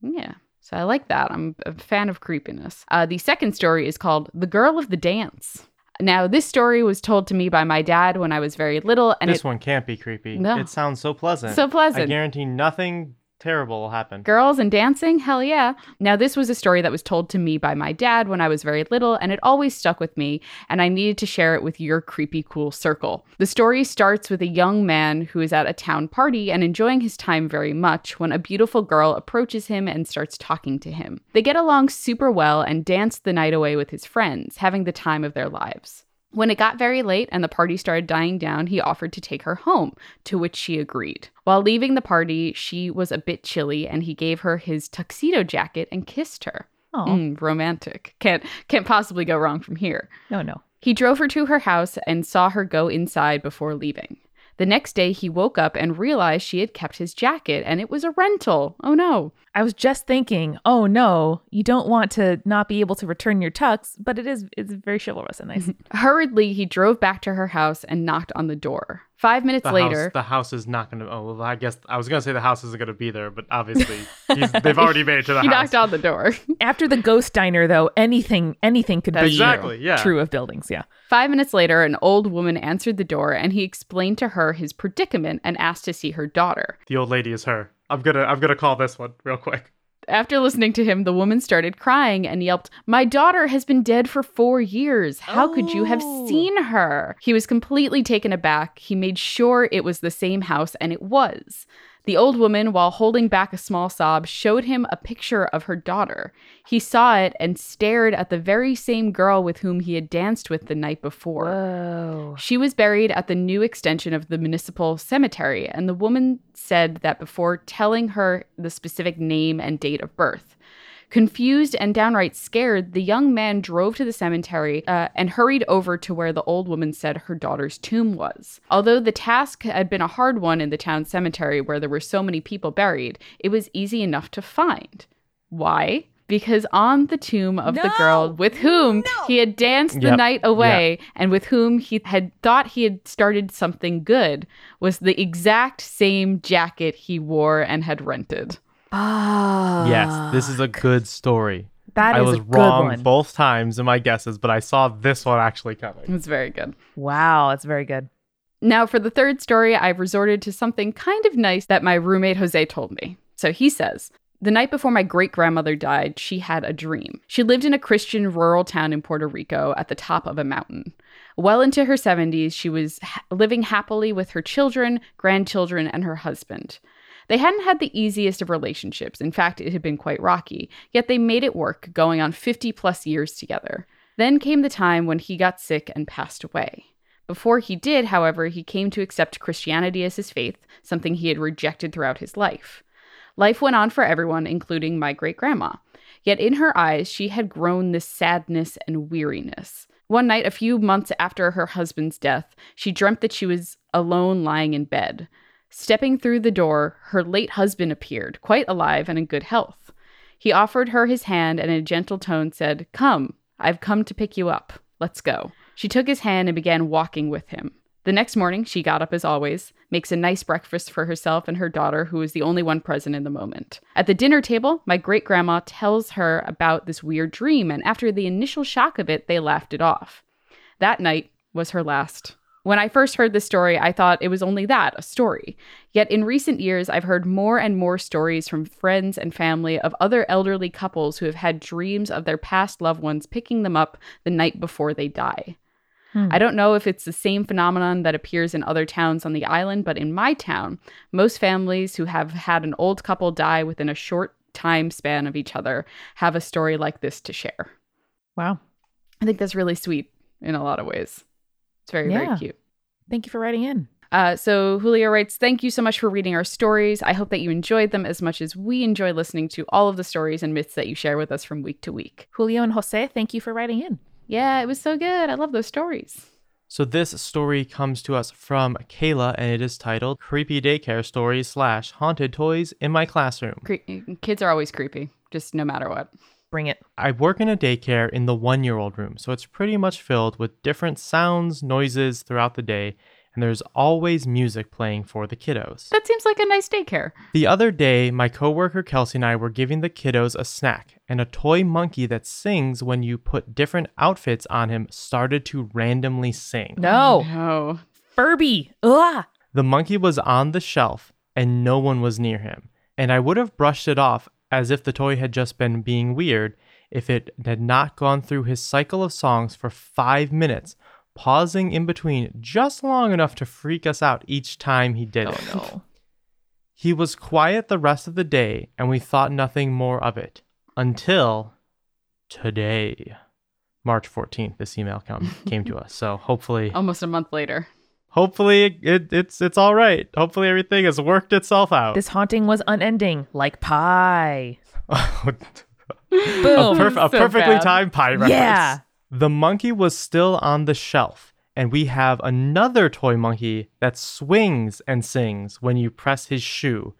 Yeah. So I like that. I'm a fan of creepiness. Uh, the second story is called The Girl of the Dance. Now, this story was told to me by my dad when I was very little, and this it one can't be creepy. No. It sounds so pleasant. so pleasant. I guarantee nothing terrible will happen. Girls and dancing? Hell yeah. Now, this was a story that was told to me by my dad when I was very little, and it always stuck with me, and I needed to share it with your creepy cool circle. The story starts with a young man who is at a town party and enjoying his time very much when a beautiful girl approaches him and starts talking to him. They get along super well and dance the night away with his friends, having the time of their lives. When it got very late and the party started dying down, he offered to take her home, to which she agreed. While leaving the party, she was a bit chilly and he gave her his tuxedo jacket and kissed her. Oh, Mm, romantic. Can't can't possibly go wrong from here. no, no. He drove her to her house and saw her go inside before leaving. The next day, he woke up and realized she had kept his jacket and it was a rental. Oh no. I was just thinking, oh no, you don't want to not be able to return your tux, but it is it's very chivalrous and nice. Hurriedly, he drove back to her house and knocked on the door. Five minutes The later, house, the house is not going to. Oh, well, I guess I was going to say the house isn't going to be there, but obviously he's, they've already made it to the house. he house. knocked on the door. After the ghost diner, though, anything anything could That's be Exactly, yeah. true of buildings. Yeah. Five minutes later, an old woman answered the door and he explained to her his predicament and asked to see her daughter. The old lady is her. I'm gonna I'm gonna call this one real quick. After listening to him, the woman started crying and yelped, My daughter has been dead for four years. How could you have Oh. seen her? He was completely taken aback. He made sure it was the same house, and it was. The old woman, while holding back a small sob, showed him a picture of her daughter. He saw it and stared at the very same girl with whom he had danced with the night before. Whoa. She was buried at the new extension of the municipal cemetery, and the woman said that before telling her the specific name and date of birth. Confused and downright scared, the young man drove to the cemetery uh, and hurried over to where the old woman said her daughter's tomb was. Although the task had been a hard one in the town cemetery where there were so many people buried, it was easy enough to find. Why? Because on the tomb of the girl with whom No! he had danced the Yep. night away and with whom he had thought he had started something good was the exact same jacket he wore and had rented. Ah. Yes, this is a good story. That I is was a good wrong one. both times in my guesses, but I saw this one actually coming. It was very good. Wow, it's very good. Now, for the third story, I've resorted to something kind of nice that my roommate Jose told me. So he says, the night before my great grandmother died, she had a dream. She lived in a Christian rural town in Puerto Rico at the top of a mountain. Well into her 70s, she was ha- living happily with her children, grandchildren, and her husband. They hadn't had the easiest of relationships. In fact, it had been quite rocky, yet they made it work, going on 50 plus years together. Then came the time when he got sick and passed away. Before he did, however, he came to accept Christianity as his faith, something he had rejected throughout his life. Life went on for everyone, including my great grandma. Yet in her eyes, she had grown this sadness and weariness. One night, a few months after her husband's death, she dreamt that she was alone lying in bed. Stepping through the door, her late husband appeared, quite alive and in good health. He offered her his hand and in a gentle tone said, Come, I've come to pick you up. Let's go. She took his hand and began walking with him. The next morning, she got up as always, makes a nice breakfast for herself and her daughter, who was the only one present in the moment. At the dinner table, my great grandma tells her about this weird dream, and after the initial shock of it, they laughed it off. That night was her last. When I first heard this story, I thought it was only that, a story. Yet in recent years, I've heard more and more stories from friends and family of other elderly couples who have had dreams of their past loved ones picking them up the night before they die. Hmm. I don't know if it's the same phenomenon that appears in other towns on the island, but in my town, most families who have had an old couple die within a short time span of each other have a story like this to share. Wow. I think that's really sweet in a lot of ways. It's very, Yeah. very cute. Thank you for writing in. Uh, so Julio writes, Thank you so much for reading our stories. I hope that you enjoyed them as much as we enjoy listening to all of the stories and myths that you share with us from week to week. Julio and Jose, thank you for writing in. Yeah, it was so good. I love those stories. So this story comes to us from Kayla, and it is titled "Creepy Daycare Stories slash Haunted Toys in My Classroom." Cre- kids are always creepy, just no matter what. Bring it. I work in a daycare in the one-year-old room, so it's pretty much filled with different sounds, noises throughout the day, and there's always music playing for the kiddos. That seems like a nice daycare. The other day, my coworker Kelsey and I were giving the kiddos a snack, and a toy monkey that sings when you put different outfits on him started to randomly sing. No. No. Furby. Ugh. The monkey was on the shelf, and no one was near him, and I would have brushed it off as if the toy had just been being weird if it had not gone through his cycle of songs for five minutes, pausing in between just long enough to freak us out each time he did Oh it. no. He was quiet the rest of the day, and we thought nothing more of it until today. March 14th, this email come, came to us. So hopefully, Almost a month later. Hopefully it, it, it's it's all right. Hopefully everything has worked itself out. This haunting was unending, like pie. a, Boom. perf- a So perfectly bad. timed pie reference. Yeah. The monkey was still on the shelf, and we have another toy monkey that swings and sings when you press his shoe.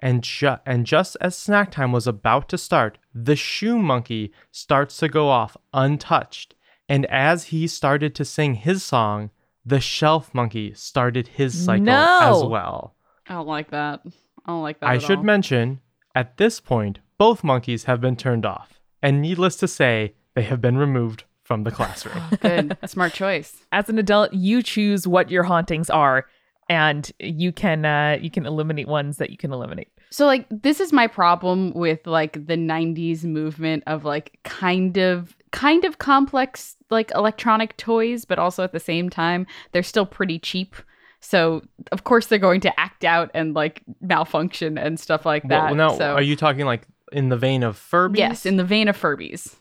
And, ju- and just as snack time was about to start, the shoe monkey starts to go off untouched. And as he started to sing his song, the shelf monkey started his cycle No. as well. I don't like that. I don't like that. I at should all. mention, at this point, both monkeys have been turned off. And needless to say, they have been removed from the classroom. Good. Smart choice. As an adult, you choose what your hauntings are, and you can uh, you can eliminate ones that you can eliminate. So like this is my problem with like the 90s movement of like kind of kind of complex like electronic toys but also at the same time they're still pretty cheap. So of course they're going to act out and like malfunction and stuff like that. Well, now, so are you talking like in the vein of Furbies? yes, in the vein of Furbies.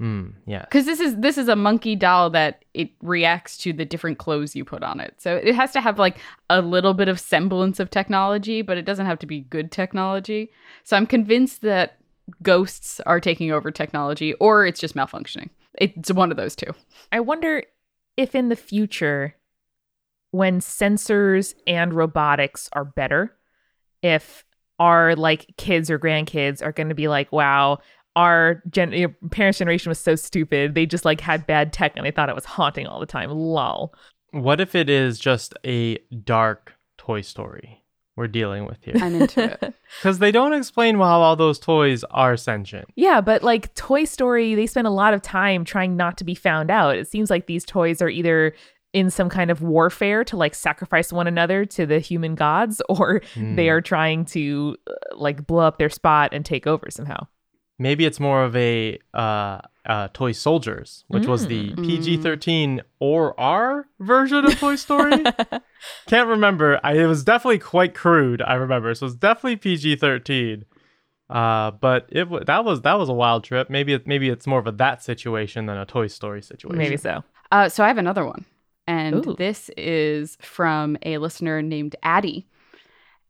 Mm, yeah. Cuz this is this is a monkey doll that it reacts to the different clothes you put on it. So it has to have like a little bit of semblance of technology, but it doesn't have to be good technology. So I'm convinced that ghosts are taking over technology or it's just malfunctioning. It's one of those two. I wonder if in the future, when sensors and robotics are better, if our like kids or grandkids are going to be like, wow, our gen- your parents' generation was so stupid. They just like had bad tech and they thought it was haunting all the time. Lol. What if it is just a dark Toy Story we're dealing with here? I'm into it. Because they don't explain how all those toys are sentient. Yeah, but like Toy Story, they spend a lot of time trying not to be found out. It seems like these toys are either in some kind of warfare to like sacrifice one another to the human gods, or Hmm. they are trying to uh, like blow up their spot and take over somehow. Maybe it's more of a uh, uh, Toy Soldiers, which was the Mm. PG 13 or R version of Toy Story. Can't remember. I, it was definitely quite crude. I remember, so it's definitely PG 13. Uh, but it wa- that was that was a wild trip. Maybe it, maybe it's more of a that situation than a Toy Story situation. Maybe so. Uh, so I have another one. And Ooh. this is from a listener named Addie.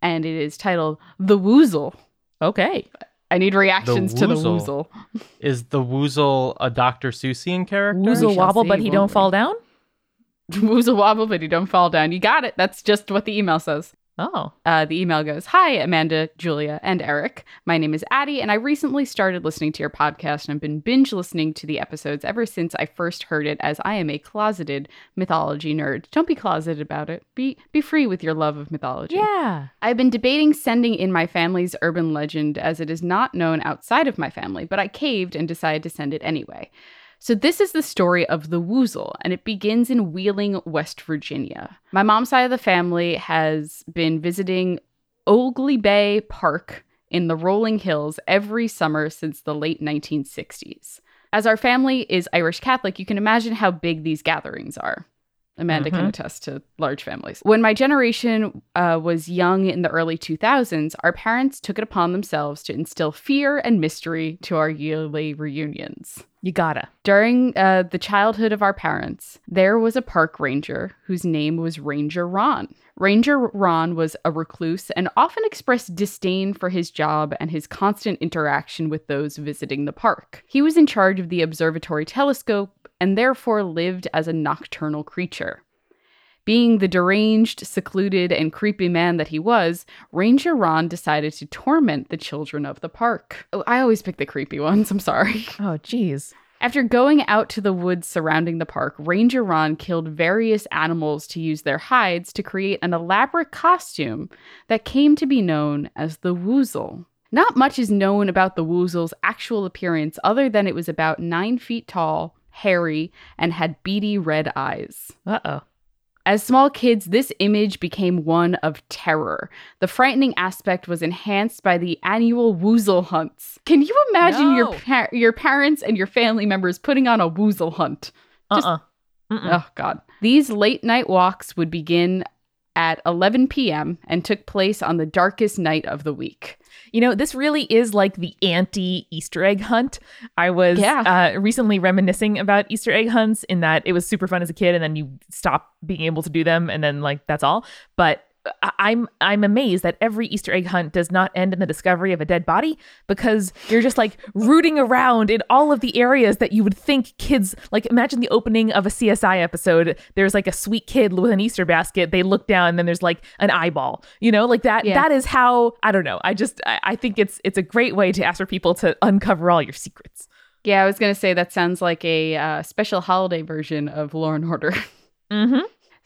And it is titled The Woozle. Okay. I need reactions to the Woozle. Woozle. Is the Woozle a Dr. Seussian character? Woozle wobble, see, but he don't we? fall down. Woozle wobble, but he don't fall down. You got it. That's just what the email says. Oh, Uh, the email goes Hi, Amanda, Julia, and Eric. My name is Addie, and I recently started listening to your podcast and I've been binge listening to the episodes ever since I first heard it, as I am a closeted mythology nerd. Don't be closeted about it. Be be free with your love of mythology. yeah. I've been debating sending in my family's urban legend as it is not known outside of my family, but I caved and decided to send it anyway. So, this is the story of the Woozle, and it begins in Wheeling, West Virginia. My mom's side of the family has been visiting Oglebay Park in the rolling hills every summer since the late 1960s. As our family is Irish Catholic, you can imagine how big these gatherings are. Amanda can Mhm. attest to large families. When my generation uh, was young in the early 2000s, our parents took it upon themselves to instill fear and mystery to our yearly reunions. You gotta. During uh, the childhood of our parents, there was a park ranger whose name was Ranger Ron. Ranger Ron was a recluse and often expressed disdain for his job and his constant interaction with those visiting the park. He was in charge of the observatory telescope and therefore lived as a nocturnal creature. Being the deranged, secluded, and creepy man that he was, Ranger Ron decided to torment the children of the park. Oh, I always pick the creepy ones, I'm sorry. Oh, geez. After going out to the woods surrounding the park, Ranger Ron killed various animals to use their hides to create an elaborate costume that came to be known as the Woozle. Not much is known about the Woozle's actual appearance other than it was about nine feet tall, hairy, and had beady red eyes. Uh oh. As small kids, this image became one of terror. The frightening aspect was enhanced by the annual woozle hunts. Can you imagine your par- your parents and your family members putting on a woozle hunt? Uh Just- uh Mm-mm. Oh god. These late night walks would begin at 11 p.m. and took place on the darkest night of the week. You know, this really is like the anti Easter egg hunt. I was Yeah. uh, recently reminiscing about Easter egg hunts in that it was super fun as a kid and then you stop being able to do them and then like that's all. But I'm I'm amazed that every Easter egg hunt does not end in the discovery of a dead body because you're just like rooting around in all of the areas that you would think kids like imagine the opening of a CSI episode. There's like a sweet kid with an Easter basket. They look down and then there's like an eyeball you know? Like that Yeah. that is how I don't know. I just I, I think it's it's a great way to ask for people to uncover all your secrets. Yeah, I was going to say that sounds like a uh, special holiday version of Law and Order. mm-hmm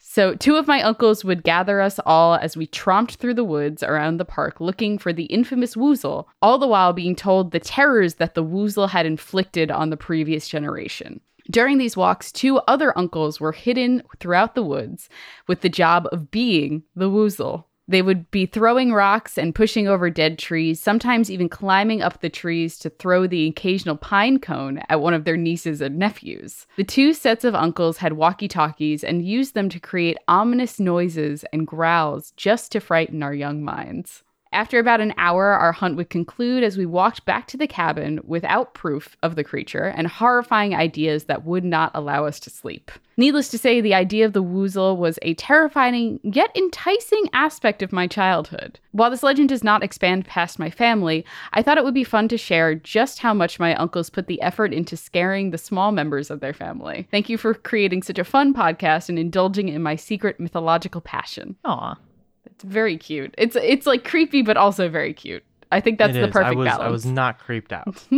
So, two of my uncles would gather us all as we tromped through the woods around the park looking for the infamous Woozle, all the while being told the terrors that the Woozle had inflicted on the previous generation. During these walks, two other uncles were hidden throughout the woods with the job of being the Woozle. They would be throwing rocks and pushing over dead trees, sometimes even climbing up the trees to throw the occasional pine cone at one of their nieces and nephews. The two sets of uncles had walkie talkies and used them to create ominous noises and growls just to frighten our young minds. After about an hour, our hunt would conclude as we walked back to the cabin without proof of the creature and horrifying ideas that would not allow us to sleep. Needless to say, the idea of the woozle was a terrifying yet enticing aspect of my childhood. While this legend does not expand past my family, I thought it would be fun to share just how much my uncles put the effort into scaring the small members of their family. Thank you for creating such a fun podcast and indulging in my secret mythological passion. Aw. It's very cute. It's it's like creepy but also very cute. I think that's It the is. perfect I was, balance. I was not creeped out.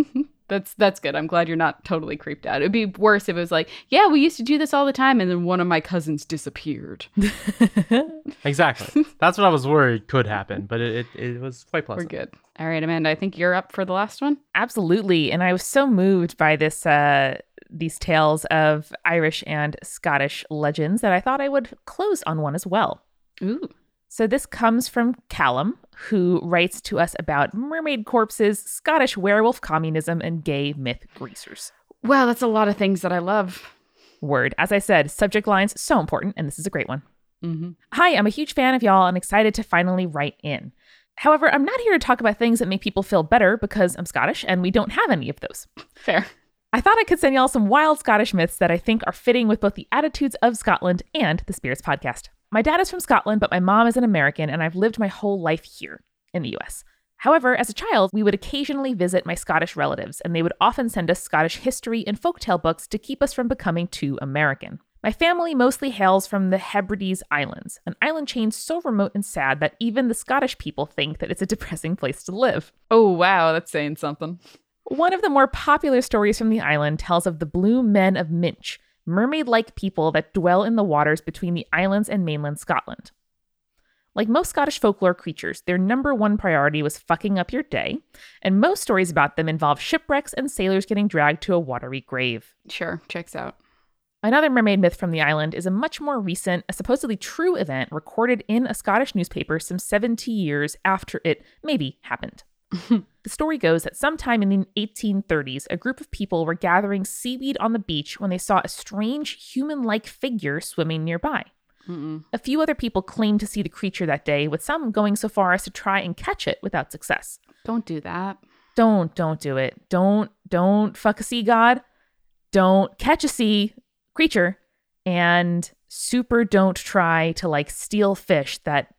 That's that's good. I'm glad you're not totally creeped out. It'd be worse if it was like, yeah, we used to do this all the time, and then one of my cousins disappeared. exactly. That's what I was worried could happen, but it, it, it was quite pleasant. We're good. All right, Amanda. I think you're up for the last one. Absolutely. And I was so moved by this uh these tales of Irish and Scottish legends that I thought I would close on one as well. Ooh. So this comes from Callum, who writes to us about mermaid corpses, Scottish werewolf communism, and gay myth greasers. Wow, that's a lot of things that I love. Word. As I said, subject lines so important, and this is a great one. Mm-hmm. Hi, I'm a huge fan of y'all and excited to finally write in. However, I'm not here to talk about things that make people feel better because I'm Scottish and we don't have any of those. Fair. I thought I could send y'all some wild Scottish myths that I think are fitting with both the attitudes of Scotland and the Spirits podcast. My dad is from Scotland, but my mom is an American, and I've lived my whole life here in the US. However, as a child, we would occasionally visit my Scottish relatives, and they would often send us Scottish history and folktale books to keep us from becoming too American. My family mostly hails from the Hebrides Islands, an island chain so remote and sad that even the Scottish people think that it's a depressing place to live. Oh wow, that's saying something. One of the more popular stories from the island tells of the Blue Men of Minch, mermaid like people that dwell in the waters between the islands and mainland Scotland. Like most Scottish folklore creatures, their number one priority was fucking up your day, and most stories about them involve shipwrecks and sailors getting dragged to a watery grave. Sure, checks out. Another mermaid myth from the island is a much more recent, a supposedly true event recorded in a Scottish newspaper some 70 years after it maybe happened. the story goes that sometime in the 1830s, a group of people were gathering seaweed on the beach when they saw a strange human like figure swimming nearby. Mm-mm. A few other people claimed to see the creature that day, with some going so far as to try and catch it without success. Don't do that. Don't, don't do it. Don't, don't fuck a sea god. Don't catch a sea creature. And super don't try to like steal fish that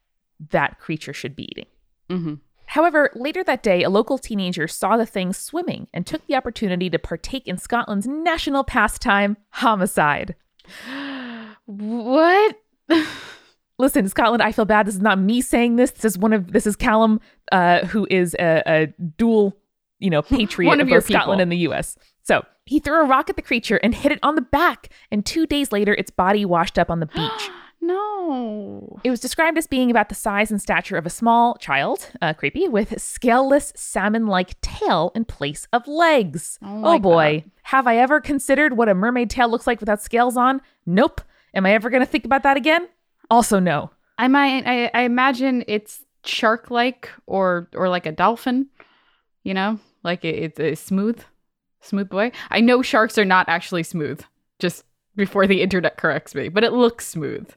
that creature should be eating. Mm-hmm. However, later that day, a local teenager saw the thing swimming and took the opportunity to partake in Scotland's national pastime, homicide. What? Listen, Scotland, I feel bad. This is not me saying this. This is one of this is Callum, uh, who is a, a dual, you know, patriot One of of your both Scotland people. and the U.S. So he threw a rock at the creature and hit it on the back, and two days later, its body washed up on the beach. no. It was described as being about the size and stature of a small child, uh, creepy, with scaleless salmon-like tail in place of legs. Oh Oh, boy, have I ever considered what a mermaid tail looks like without scales on? Nope. Am I ever going to think about that again? Also, no. I might. I, I imagine it's shark-like or or like a dolphin. You know, like it, it's a smooth, smooth boy. I know sharks are not actually smooth. Just before the internet corrects me, but it looks smooth.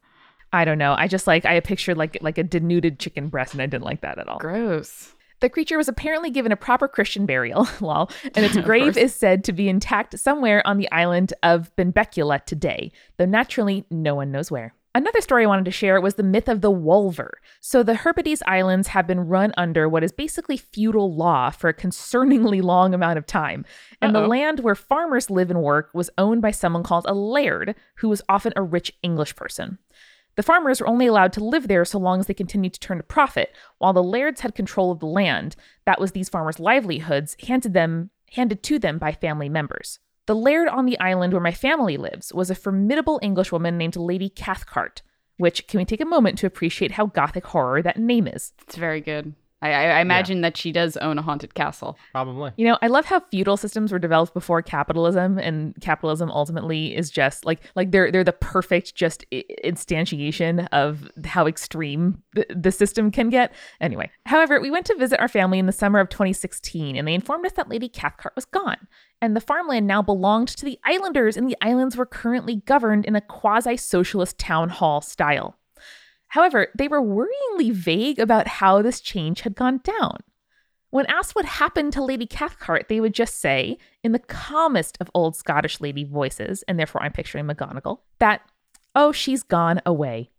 I don't know. I just like I pictured like like a denuded chicken breast, and I didn't like that at all. Gross. The creature was apparently given a proper Christian burial, lol, and its grave is said to be intact somewhere on the island of Benbecula today, though naturally no one knows where. Another story I wanted to share was the myth of the Wolver. So the Hebrides Islands have been run under what is basically feudal law for a concerningly long amount of time, and the Uh-oh. land where farmers live and work was owned by someone called a laird, who was often a rich English person. The farmers were only allowed to live there so long as they continued to turn a profit, while the lairds had control of the land. That was these farmers' livelihoods handed them handed to them by family members. The laird on the island where my family lives was a formidable Englishwoman named Lady Cathcart, which can we take a moment to appreciate how gothic horror that name is? It's very good. I, I, I imagine that she does own a haunted castle. Probably. You know, I love how feudal systems were developed before capitalism, and capitalism ultimately is just like like they're they're the perfect just instantiation of how extreme the, the system can get. Anyway, however, we went to visit our family in the summer of 2016, and they informed us that Lady Cathcart was gone, and the farmland now belonged to the islanders, and the islands were currently governed in a quasi-socialist town hall style. However, they were worryingly vague about how this change had gone down. When asked what happened to Lady Cathcart, they would just say, in the calmest of old Scottish lady voices, and therefore I'm picturing McGonagall, that, oh, she's gone away.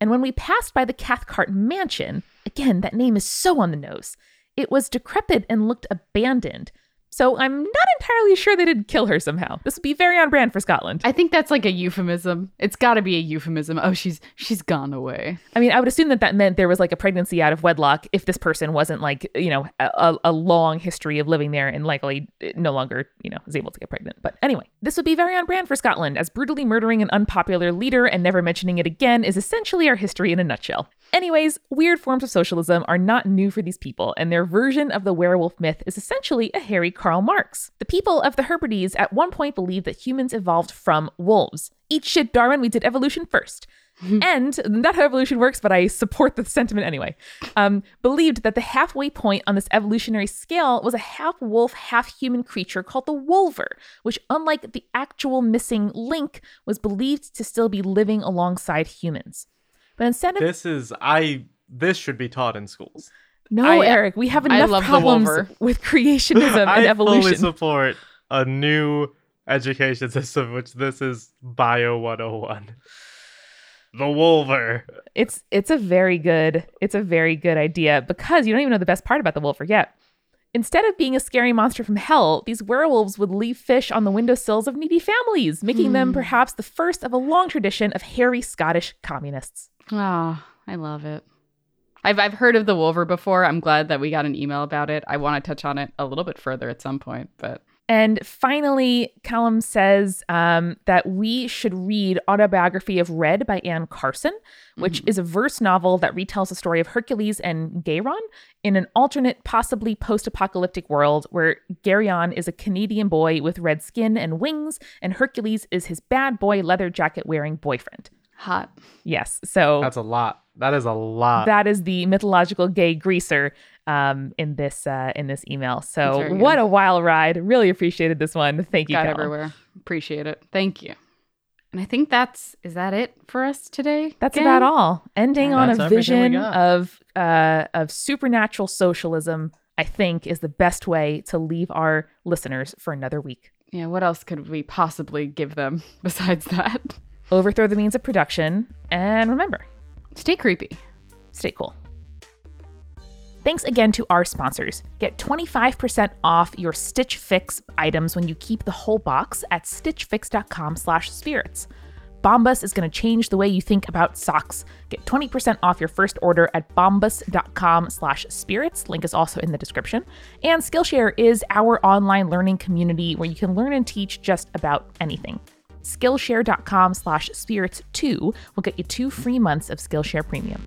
And when we passed by the Cathcart mansion, again, that name is so on the nose, it was decrepit and looked abandoned. So I'm not entirely sure they didn't kill her somehow. This would be very on brand for Scotland. I think that's like a euphemism. It's got to be a euphemism. Oh, she's she's gone away. I mean, I would assume that that meant there was like a pregnancy out of wedlock if this person wasn't like, you know, a, a long history of living there and likely no longer, you know, is able to get pregnant. But anyway, this would be very on brand for Scotland, as brutally murdering an unpopular leader and never mentioning it again is essentially our history in a nutshell. Anyways, weird forms of socialism are not new for these people, and their version of the werewolf myth is essentially a hairy Karl Marx. The people of the Hebrides at one point believed that humans evolved from wolves. Eat shit, Darwin, we did evolution first. and not how evolution works, but I support the sentiment anyway. Um, believed that the halfway point on this evolutionary scale was a half wolf, half human creature called the Wolver, which, unlike the actual missing link, was believed to still be living alongside humans. But instead of This is I. This should be taught in schools. No, I- Eric, we have I enough love problems with creationism and evolution. I fully support a new education system, which this is Bio 101. The Wolver. It's it's a very good it's a very good idea because you don't even know the best part about the Wolver yet. Instead of being a scary monster from hell, these werewolves would leave fish on the windowsills of needy families, making them hmm. perhaps the first of a long tradition of hairy Scottish communists. Oh, I love it. I've I've heard of the Wolver before. I'm glad that we got an email about it. I want to touch on it a little bit further at some point, but And finally, Callum says um, that we should read Autobiography of Red by Anne Carson, which is a verse novel that retells the story of Hercules and Geryon in an alternate, possibly post apocalyptic world where Geryon is a Canadian boy with red skin and wings, and Hercules is his bad boy leather jacket wearing boyfriend. Hot. Yes. So That's a lot. That is a lot. that is the mythological gay greaser um, in this uh, in this email. So what a wild ride! Really appreciated this one. Thank you, Got Callum. everywhere. Appreciate it. Thank you. And I think that's is that it for us today? That's gang? about all. Ending on a vision of uh, of supernatural socialism. I think is the best way to leave our listeners for another week. Yeah, what else could we possibly give them besides that? Overthrow the means of production, and remember, Stay creepy. stay cool. Thanks again to our sponsors. Get 25% off your Stitch Fix items when you keep the whole box at stitchfix.com/spirits. Bombas is going to change the way you think about socks. Get 20% off your first order at bombas.com/spirits. Link is also in the description. And Skillshare is our online learning community where you can learn and teach just about anything. Skillshare.com slash spirits 2 will get you two free months of Skillshare Premium.